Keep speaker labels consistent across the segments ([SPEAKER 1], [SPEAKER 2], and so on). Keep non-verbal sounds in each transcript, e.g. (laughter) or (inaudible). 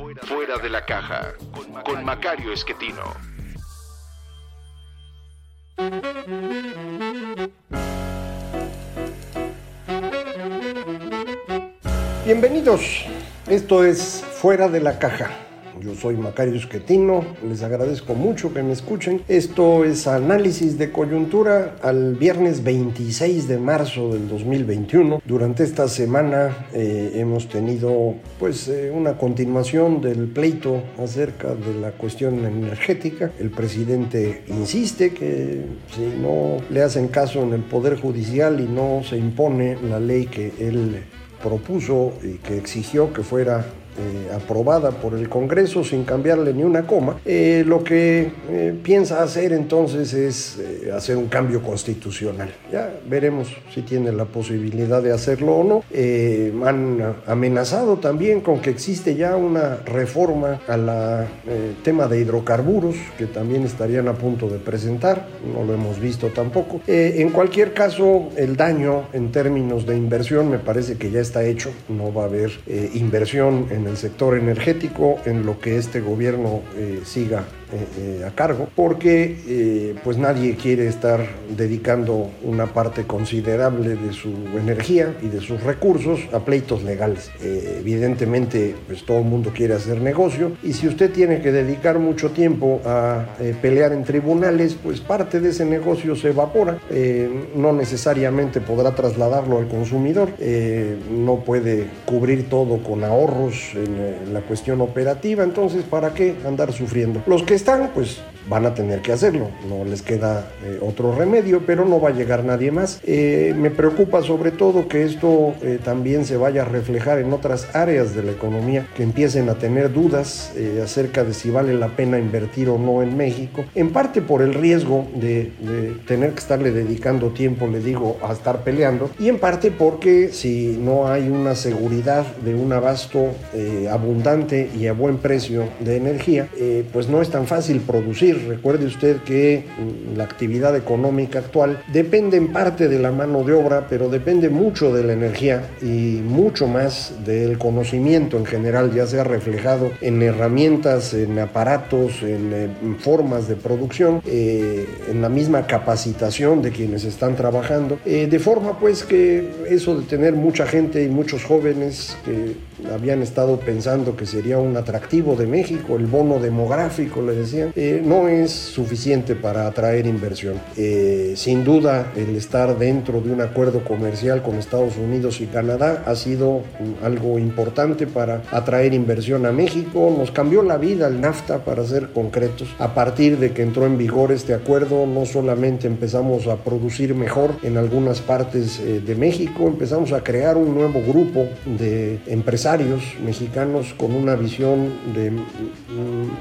[SPEAKER 1] Fuera de la Caja con Macario Esquetino.
[SPEAKER 2] Bienvenidos. Esto es Fuera de la Caja. Yo soy Macario Esquetino, les agradezco mucho que me escuchen. Esto es análisis de coyuntura al viernes 26 de marzo del 2021. Durante esta semana eh, hemos tenido pues eh, una continuación del pleito acerca de la cuestión energética. El presidente insiste que si no le hacen caso en el Poder Judicial y no se impone la ley que él propuso y que exigió que fuera eh, aprobada por el Congreso sin cambiarle ni una coma, eh, lo que eh, piensa hacer entonces es hacer un cambio constitucional. Ya veremos si tiene la posibilidad de hacerlo o no. han amenazado también con que existe ya una reforma al tema de hidrocarburos que también estarían a punto de presentar, no lo hemos visto tampoco. en cualquier caso, el daño en términos de inversión me parece que ya está hecho, no va a haber inversión en el sector energético en lo que este gobierno eh, siga eh, eh, a cargo, porque eh, pues nadie quiere estar dedicando una parte considerable de su energía y de sus recursos a pleitos legales. evidentemente, pues todo el mundo quiere hacer negocio y si usted tiene que dedicar mucho tiempo a pelear en tribunales, pues parte de ese negocio se evapora. no necesariamente podrá trasladarlo al consumidor, no puede cubrir todo con ahorros en la cuestión operativa, entonces ¿para qué andar sufriendo? Los que están, pues van a tener que hacerlo, no les queda eh, otro remedio, pero no va a llegar nadie más. Eh, me preocupa sobre todo que esto eh, también se vaya a reflejar en otras áreas de la economía, que empiecen a tener dudas acerca de si vale la pena invertir o no en México, en parte por el riesgo de, de tener que estarle dedicando tiempo, le digo, a estar peleando, y en parte porque si no hay una seguridad de un abasto abundante y a buen precio de energía, pues no es tan fácil producir. Recuerde usted que mm, la actividad económica actual depende en parte de la mano de obra, pero depende mucho de la energía y mucho más del conocimiento en general, ya sea reflejado en herramientas, en aparatos, en, eh, formas de producción, eh, en la misma capacitación de quienes están trabajando, eh, de forma pues que eso de tener mucha gente y muchos jóvenes que habían estado pensando que sería un atractivo de México, el bono demográfico, le decían, no es suficiente para atraer inversión. Eh, sin duda, el estar dentro de un acuerdo comercial con Estados Unidos y Canadá ha sido algo importante para atraer inversión a México. Nos cambió la vida el NAFTA, para ser concretos. A partir de que entró en vigor este acuerdo, no solamente empezamos a producir mejor en algunas partes eh, de México, empezamos a crear un nuevo grupo de empresarios mexicanos con una visión de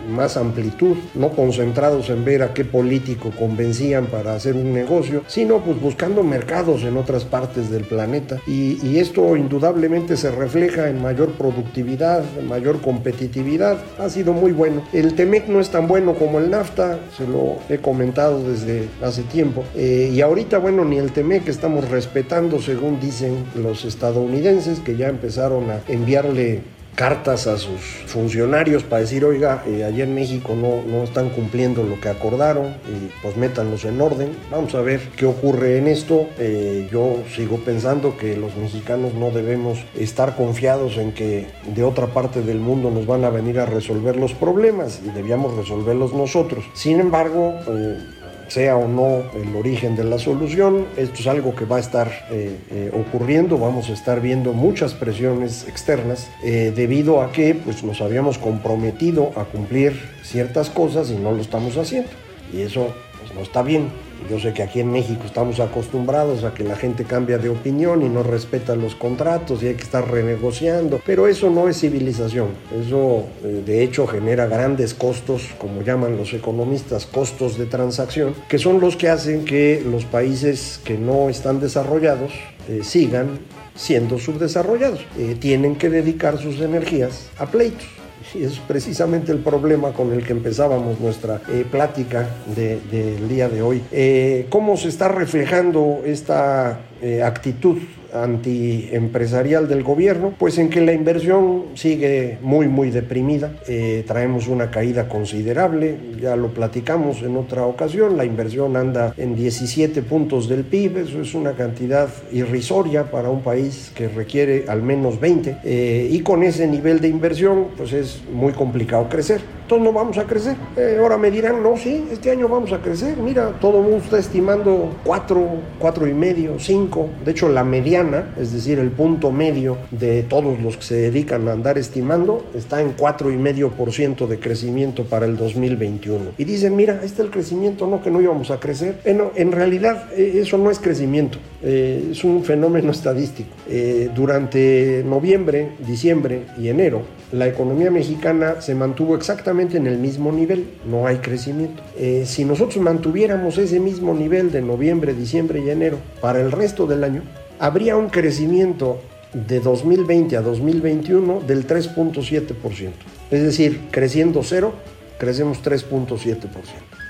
[SPEAKER 2] más amplitud, no concentración centrados en ver a qué político convencían para hacer un negocio, sino pues buscando mercados en otras partes del planeta. Y, esto indudablemente se refleja en mayor productividad, mayor competitividad. Ha sido muy bueno. El TEMEC no es tan bueno como el NAFTA, se lo he comentado desde hace tiempo. Eh, y ahorita, bueno, ni el TEMEC estamos respetando, según dicen los estadounidenses, que ya empezaron a enviarle cartas a sus funcionarios para decir, oiga, eh, allá en México no, no están cumpliendo lo que acordaron y pues métanlos en orden. Vamos a ver qué ocurre en esto. Eh, yo sigo pensando que los mexicanos no debemos estar confiados en que de otra parte del mundo nos van a venir a resolver los problemas y debíamos resolverlos nosotros. Sin embargo, eh, sea o no el origen de la solución. Esto es algo que va a estar eh, eh, ocurriendo, vamos a estar viendo muchas presiones externas eh, debido a que pues, nos habíamos comprometido a cumplir ciertas cosas y no lo estamos haciendo. Y eso pues, no está bien. Yo sé que aquí en México estamos acostumbrados a que la gente cambia de opinión y no respeta los contratos y hay que estar renegociando, pero eso no es civilización. Eso eh, de hecho genera grandes costos, como llaman los economistas, costos de transacción, que son los que hacen que los países que no están desarrollados eh, sigan siendo subdesarrollados. Eh, tienen que dedicar sus energías a pleitos. Y es precisamente el problema con el que empezábamos nuestra eh, plática del día de hoy. Eh, ¿Cómo se está reflejando esta actitud antiempresarial del gobierno, pues en que la inversión sigue muy, muy deprimida. Eh, traemos una caída considerable, ya lo platicamos en otra ocasión, la inversión anda en 17 puntos del PIB, eso es una cantidad irrisoria para un país que requiere al menos 20, eh, y con ese nivel de inversión, pues es muy complicado crecer. No vamos a crecer. Eh, ahora me dirán, no, sí, este año vamos a crecer. Mira, todo el mundo está estimando 4, 4 y medio, 5. De hecho, la mediana, es decir, el punto medio de todos los que se dedican a andar estimando, está en 4,5% de crecimiento para el 2021. Y dicen, mira, este es el crecimiento, no que no íbamos a crecer. Bueno, en realidad eh, eso no es crecimiento, eh, es un fenómeno estadístico. durante noviembre, diciembre y enero, la economía mexicana se mantuvo exactamente en el mismo nivel, no hay crecimiento. Eh, si nosotros mantuviéramos ese mismo nivel de noviembre, diciembre y enero para el resto del año, habría un crecimiento de 2020 a 2021 del 3.7%. Es decir, creciendo cero, crecemos 3.7%.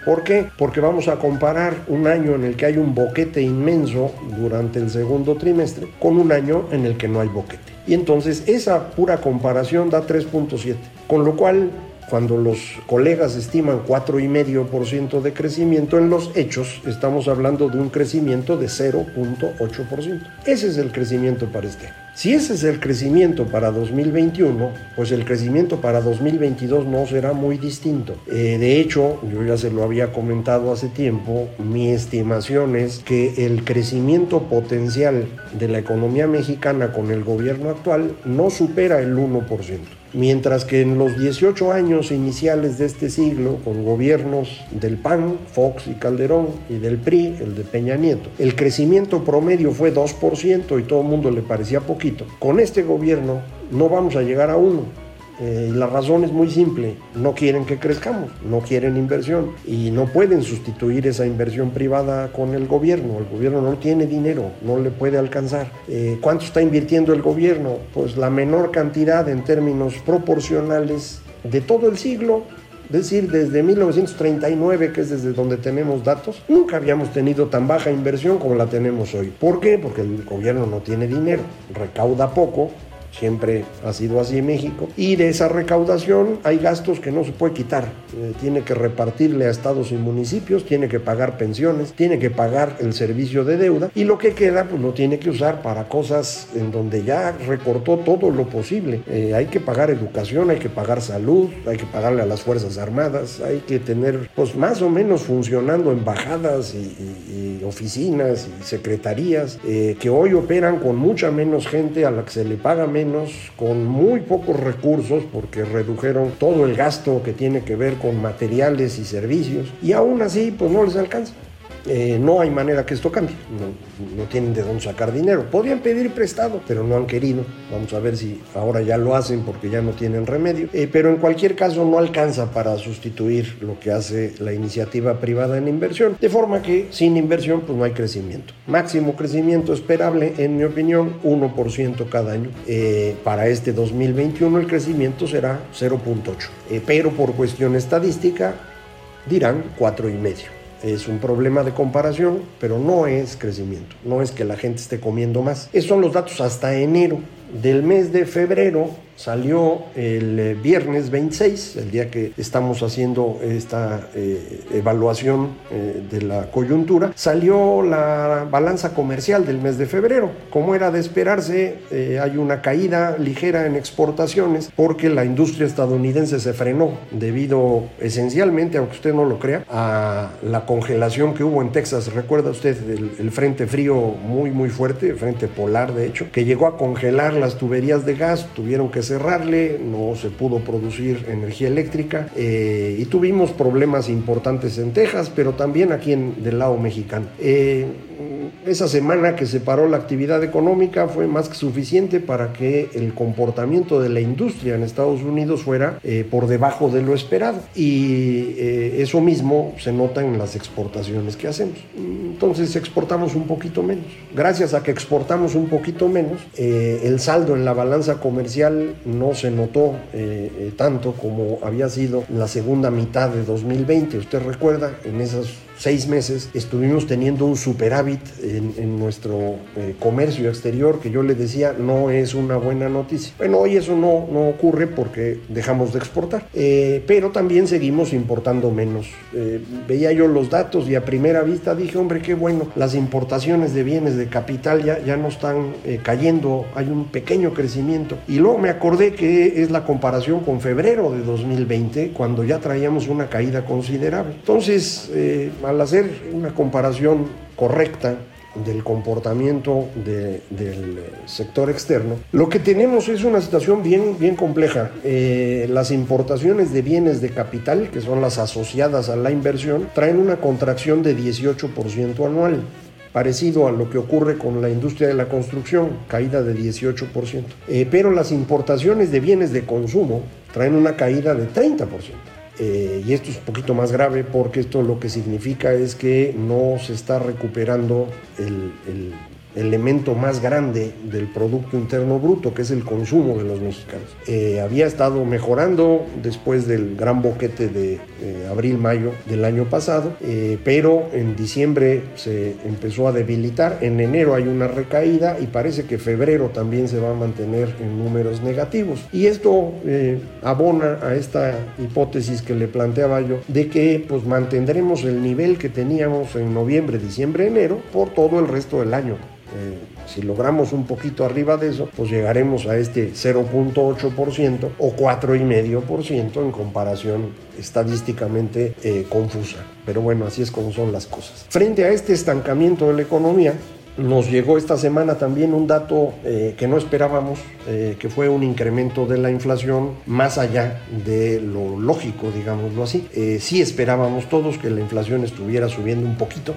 [SPEAKER 2] ¿Por qué? Porque vamos a comparar un año en el que hay un boquete inmenso durante el segundo trimestre con un año en el que no hay boquete. Y entonces esa pura comparación da 3.7. Con lo cual, cuando los colegas estiman 4,5% de crecimiento, en los hechos estamos hablando de un crecimiento de 0.8%. Ese es el crecimiento para este año. Si ese es el crecimiento para 2021, pues el crecimiento para 2022 no será muy distinto. Eh, de hecho, yo ya se lo había comentado hace tiempo, mi estimación es que el crecimiento potencial de la economía mexicana con el gobierno actual no supera el 1% mientras que en los 18 años iniciales de este siglo, con gobiernos del PAN, Fox y Calderón, y del PRI, el de Peña Nieto, el crecimiento promedio fue 2% y todo el mundo le parecía poquito. Con este gobierno no vamos a llegar a 1 eh, la razón es muy simple, no quieren que crezcamos, no quieren inversión y no pueden sustituir esa inversión privada con el gobierno. El gobierno no tiene dinero, no le puede alcanzar. Eh, ¿Cuánto está invirtiendo el gobierno? Pues la menor cantidad en términos proporcionales de todo el siglo es decir, desde 1939, que es desde donde tenemos datos, nunca habíamos tenido tan baja inversión como la tenemos hoy. ¿Por qué? Porque el gobierno no tiene dinero, recauda poco Siempre ha sido así en México. Y de esa recaudación hay gastos que no se puede quitar. Eh, tiene que repartirle a estados y municipios, tiene que pagar pensiones, tiene que pagar el servicio de deuda y lo que queda pues lo tiene que usar para cosas en donde ya recortó todo lo posible. Eh, hay que pagar educación, hay que pagar salud, hay que pagarle a las Fuerzas Armadas, hay que tener pues más o menos funcionando embajadas y, oficinas y secretarías eh, que hoy operan con mucha menos gente a la que se le paga menos con muy pocos recursos, porque redujeron todo el gasto que tiene que ver con materiales y servicios, y aún así, pues no les alcanza. Eh, no hay manera que esto cambie. No, tienen de dónde sacar dinero. Podrían pedir prestado, pero no han querido. Vamos a ver si ahora ya lo hacen porque ya no tienen remedio. Eh, pero en cualquier caso no alcanza para sustituir lo que hace la iniciativa privada en inversión. De forma que sin inversión pues no hay crecimiento. Máximo crecimiento esperable, en mi opinión, 1% cada año. Eh, para este 2021 el crecimiento será 0.8. pero por cuestión estadística dirán 4,5 es un problema de comparación, pero no es crecimiento, no es que la gente esté comiendo más. Esos son los datos hasta enero. Del mes de febrero salió el eh, viernes 26, el día que estamos haciendo esta eh, evaluación eh, de la coyuntura, salió la balanza comercial del mes de febrero. Como era de esperarse, hay una caída ligera en exportaciones porque la industria estadounidense se frenó debido esencialmente, aunque usted no lo crea, a la congelación que hubo en Texas. ¿Recuerda usted el, el frente frío muy muy fuerte, el frente polar de hecho, que llegó a congelar las tuberías de gas, tuvieron que cerrarle, no se pudo producir energía eléctrica eh, y tuvimos problemas importantes en Texas, pero también aquí en, del lado mexicano. Eh, esa semana que se paró la actividad económica fue más que suficiente para que el comportamiento de la industria en Estados Unidos fuera eh, por debajo de lo esperado. Y eh, eso mismo se nota en las exportaciones que hacemos. Entonces exportamos un poquito menos. Gracias a que exportamos un poquito menos, eh, el saldo en la balanza comercial no se notó tanto como había sido en la segunda mitad de 2020. Usted recuerda, en esas seis meses estuvimos teniendo un superávit en, nuestro eh, comercio exterior que yo le decía no es una buena noticia. Bueno, hoy eso no, no ocurre porque dejamos de exportar, eh, pero también seguimos importando menos. Eh, veía yo los datos y a primera vista dije, hombre, qué bueno, las importaciones de bienes de capital ya, ya no están cayendo, hay un pequeño crecimiento. Y luego me acordé que es la comparación con febrero de 2020, cuando ya traíamos una caída considerable. Entonces, al hacer una comparación correcta del comportamiento del sector externo, lo que tenemos es una situación bien, bien compleja. Eh, las importaciones de bienes de capital, que son las asociadas a la inversión, traen una contracción de 18% anual parecido a lo que ocurre con la industria de la construcción, caída de 18%. Eh, pero las importaciones de bienes de consumo traen una caída de 30%. Eh, y esto es un poquito más grave porque esto lo que significa es que no se está recuperando el, elemento más grande del Producto Interno Bruto, que es el consumo de los mexicanos. Eh, había estado mejorando después del gran boquete de eh, abril-mayo del año pasado, eh, pero en diciembre se empezó a debilitar, en enero hay una recaída y parece que febrero también se va a mantener en números negativos. Y esto abona a esta hipótesis que le planteaba yo de que pues mantendremos el nivel que teníamos en noviembre, diciembre, enero por todo el resto del año. Eh, si logramos un poquito arriba de eso, pues llegaremos a este 0.8% o 4,5% en comparación estadísticamente eh, confusa. Pero bueno, así es como son las cosas. Frente a este estancamiento de la economía, nos llegó esta semana también un dato eh, que no esperábamos, eh, que fue un incremento de la inflación más allá de lo lógico, digámoslo así. Eh, sí esperábamos todos que la inflación estuviera subiendo un poquito,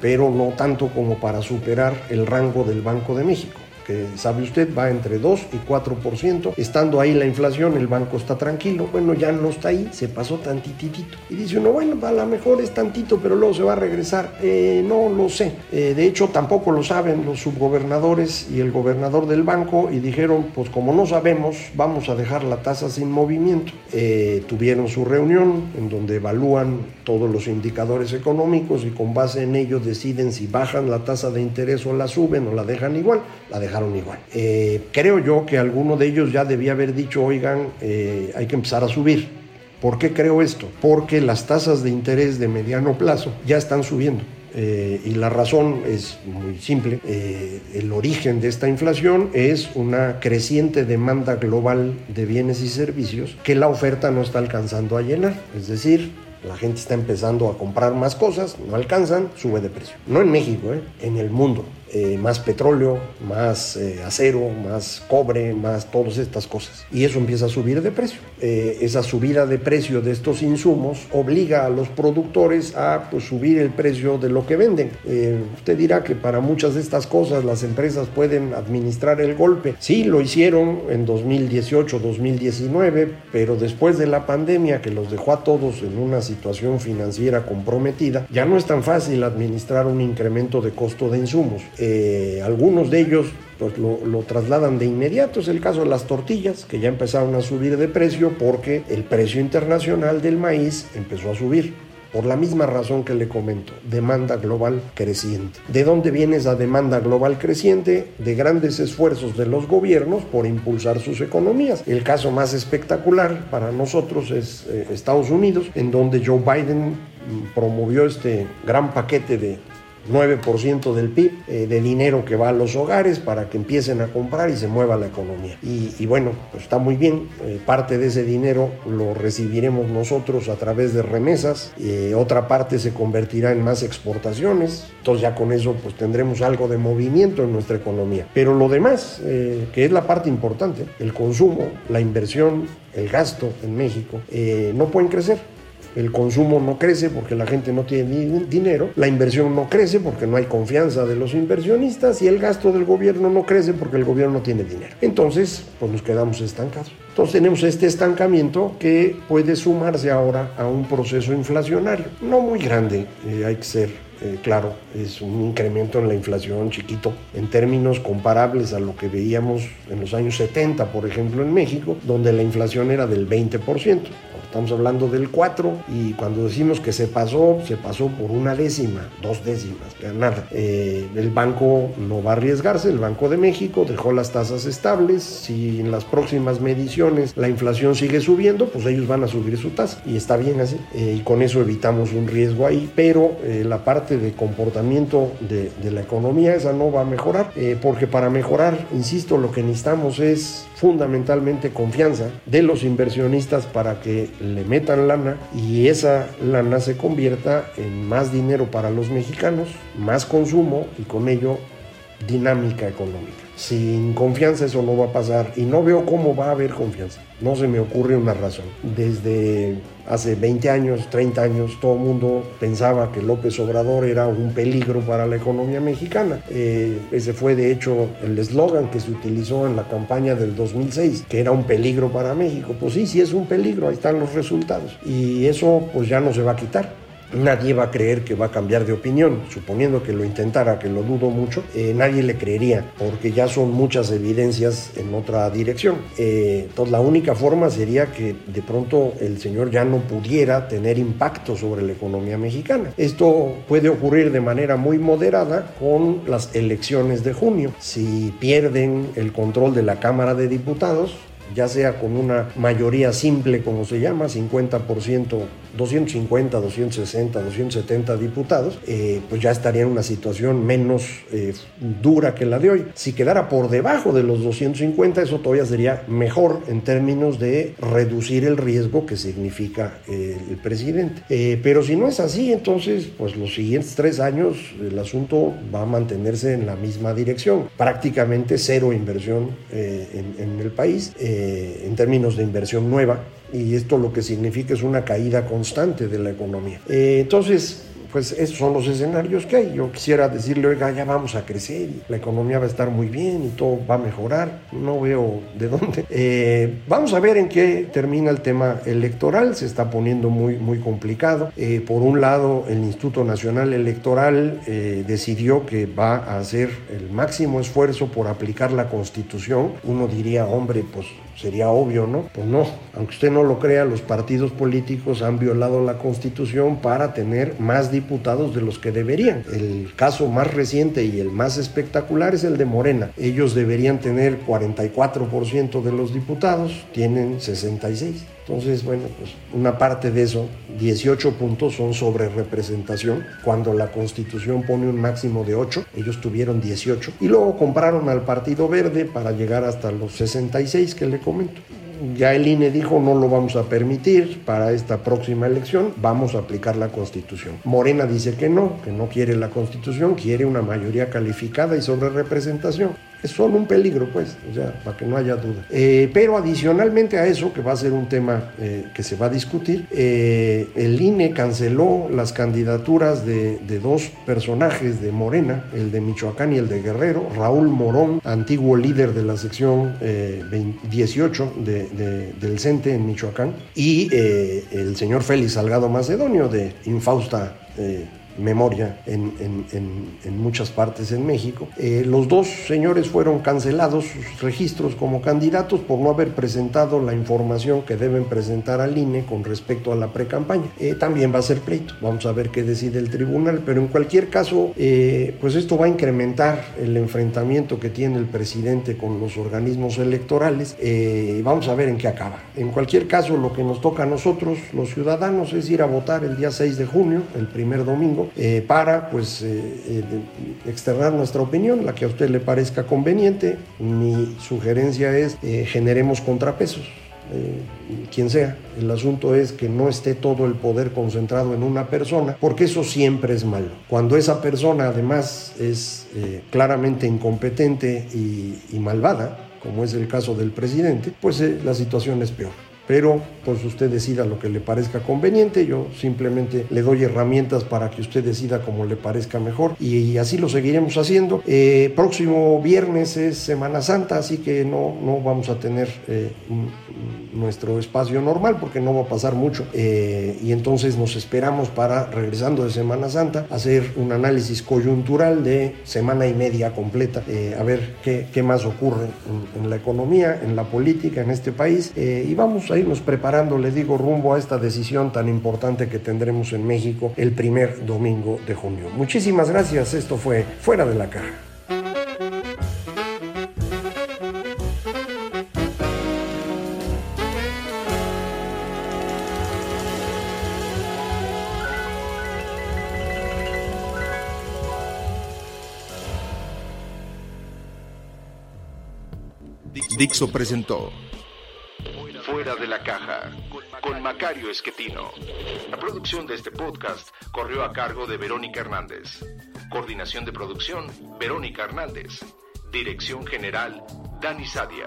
[SPEAKER 2] pero no tanto como para superar el rango del Banco de México que sabe usted va entre 2 y 4%. Estando ahí la inflación, el banco está tranquilo. Bueno, ya no está ahí, se pasó tantitito. Y dice uno, bueno, a lo mejor es tantito, pero luego se va a regresar. Eh, no lo sé. Eh, de hecho, tampoco lo saben los subgobernadores y el gobernador del banco y dijeron, pues como no sabemos, vamos a dejar la tasa sin movimiento. Eh, tuvieron su reunión en donde evalúan todos los indicadores económicos y con base en ello deciden si bajan la tasa de interés o la suben o la dejan igual. La dejan Eh, creo yo que alguno de ellos ya debía haber dicho, oigan, eh, hay que empezar a subir. ¿Por qué creo esto? Porque las tasas de interés de mediano plazo ya están subiendo. Eh, y la razón es muy simple. el origen de esta inflación es una creciente demanda global de bienes y servicios que la oferta no está alcanzando a llenar. Es decir, la gente está empezando a comprar más cosas, no alcanzan, sube de precio. No en México, en el mundo. Eh, más petróleo, más eh, acero, más cobre, más todas estas cosas. Y eso empieza a subir de precio. Eh, esa subida de precio de estos insumos obliga a los productores a pues, subir el precio de lo que venden. usted dirá que para muchas de estas cosas las empresas pueden administrar el golpe. Sí, lo hicieron en 2018, 2019, pero después de la pandemia que los dejó a todos en una situación financiera comprometida, ya no es tan fácil administrar un incremento de costo de insumos. Eh, algunos de ellos pues, lo, trasladan de inmediato. Es el caso de las tortillas, que ya empezaron a subir de precio porque el precio internacional del maíz empezó a subir. Por la misma razón que le comento, demanda global creciente. ¿De dónde viene esa demanda global creciente? De grandes esfuerzos de los gobiernos por impulsar sus economías. El caso más espectacular para nosotros es eh, Estados Unidos, en donde Joe Biden mm, promovió este gran paquete de 9% del PIB eh, de dinero que va a los hogares para que empiecen a comprar y se mueva la economía. Y, bueno, pues está muy bien, eh, parte de ese dinero lo recibiremos nosotros a través de remesas, eh, otra parte se convertirá en más exportaciones, entonces ya con eso pues tendremos algo de movimiento en nuestra economía. Pero lo demás, que es la parte importante, el consumo, la inversión, el gasto en México, no pueden crecer el consumo no crece porque la gente no tiene dinero, la inversión no crece porque no hay confianza de los inversionistas y el gasto del gobierno no crece porque el gobierno no tiene dinero. Entonces, pues nos quedamos estancados. Entonces tenemos este estancamiento que puede sumarse ahora a un proceso inflacionario, no muy grande, eh, hay que ser eh, claro, es un incremento en la inflación chiquito en términos comparables a lo que veíamos en los años 70, por ejemplo, en México, donde la inflación era del 20%. Estamos hablando del 4 y cuando decimos que se pasó, se pasó por una décima, dos décimas, nada. Eh, el banco no va a arriesgarse, el Banco de México dejó las tasas estables. Si en las próximas mediciones la inflación sigue subiendo, pues ellos van a subir su tasa y está bien así. Eh, y con eso evitamos un riesgo ahí, pero la parte de comportamiento de, la economía, esa no va a mejorar, porque para mejorar, insisto, lo que necesitamos es fundamentalmente confianza de los inversionistas para que le metan lana y esa lana se convierta en más dinero para los mexicanos, más consumo y con ello dinámica económica. Sin confianza eso no va a pasar y no veo cómo va a haber confianza. No se me ocurre una razón. Desde hace 20 años, 30 años, todo el mundo pensaba que López Obrador era un peligro para la economía mexicana. Eh, ese fue de hecho el eslogan que se utilizó en la campaña del 2006, que era un peligro para México. Pues sí, sí es un peligro, ahí están los resultados. Y eso pues ya no se va a quitar nadie va a creer que va a cambiar de opinión. Suponiendo que lo intentara, que lo dudo mucho, eh, nadie le creería, porque ya son muchas evidencias en otra dirección. Eh, entonces la única forma sería que de pronto el señor ya no pudiera tener impacto sobre la economía mexicana. Esto puede ocurrir de manera muy moderada con las elecciones de junio. Si pierden el control de la Cámara de Diputados, ya sea con una mayoría simple, como se llama, 50%, 250, 260, 270 diputados, eh, pues ya estaría en una situación menos eh, dura que la de hoy. Si quedara por debajo de los 250, eso todavía sería mejor en términos de reducir el riesgo que significa eh, el presidente. pero si no es así, entonces, pues los siguientes tres años el asunto va a mantenerse en la misma dirección. Prácticamente cero inversión en, el país. En términos de inversión nueva y esto lo que significa es una caída constante de la economía. Eh, entonces, pues esos son los escenarios que hay. Yo quisiera decirle, oiga, ya vamos a crecer y la economía va a estar muy bien y todo va a mejorar. No veo de dónde. (laughs) Eh, vamos a ver en qué termina el tema electoral. Se está poniendo muy, muy complicado. por un lado, el Instituto Nacional Electoral decidió que va a hacer el máximo esfuerzo por aplicar la Constitución. Uno diría, hombre, pues sería obvio, ¿no? Pues no, aunque usted no lo crea, los partidos políticos han violado la constitución para tener más diputados de los que deberían. El caso más reciente y el más espectacular es el de Morena. Ellos deberían tener 44% de los diputados, tienen 66. Entonces, bueno, pues una parte de eso, 18 puntos son sobre representación, cuando la constitución pone un máximo de 8, ellos tuvieron 18 y luego compraron al Partido Verde para llegar hasta los 66 que le comento ya el INE dijo no lo vamos a permitir para esta próxima elección, vamos a aplicar la constitución. Morena dice que no, que no quiere la constitución, quiere una mayoría calificada y sobre representación solo un peligro, pues, o sea, para que no haya duda. Eh, pero adicionalmente a eso, que va a ser un tema eh, que se va a discutir, eh, el INE canceló las candidaturas de, dos personajes de Morena, el de Michoacán y el de Guerrero, Raúl Morón, antiguo líder de la sección 18 del CENTE en Michoacán, y el señor Félix Salgado Macedonio de Infausta memoria en, muchas partes en México. Eh, los dos señores fueron cancelados sus registros como candidatos por no haber presentado la información que deben presentar al INE con respecto a la pre-campaña. Eh, también va a ser pleito, vamos a ver qué decide el tribunal, pero en cualquier caso, eh, pues esto va a incrementar el enfrentamiento que tiene el presidente con los organismos electorales. vamos a ver en qué acaba. En cualquier caso, lo que nos toca a nosotros, los ciudadanos, es ir a votar el día 6 de junio, el primer domingo Eh, para pues eh, externar nuestra opinión, la que a usted le parezca conveniente. Mi sugerencia es generemos contrapesos. quien sea. El asunto es que no esté todo el poder concentrado en una persona, porque eso siempre es malo. Cuando esa persona además es claramente incompetente y, malvada, como es el caso del presidente, pues la situación es peor pero pues usted decida lo que le parezca conveniente, yo simplemente le doy herramientas para que usted decida como le parezca mejor y, así lo seguiremos haciendo. Eh, próximo viernes es Semana Santa, así que no, no vamos a tener eh, nuestro espacio normal porque no va a pasar mucho eh, y entonces nos esperamos para, regresando de Semana Santa, hacer un análisis coyuntural de semana y media completa, a ver qué, qué, más ocurre en, la economía, en la política, en este país y vamos a irnos preparando, le digo, rumbo a esta decisión tan importante que tendremos en México el primer domingo de junio. Muchísimas gracias, esto fue Fuera de la Caja.
[SPEAKER 3] Presentó
[SPEAKER 1] Fuera de la caja con Macario Esquetino. La producción de este podcast corrió a cargo de Verónica Hernández. Coordinación de producción, Verónica Hernández. Dirección General, Dani Sadia.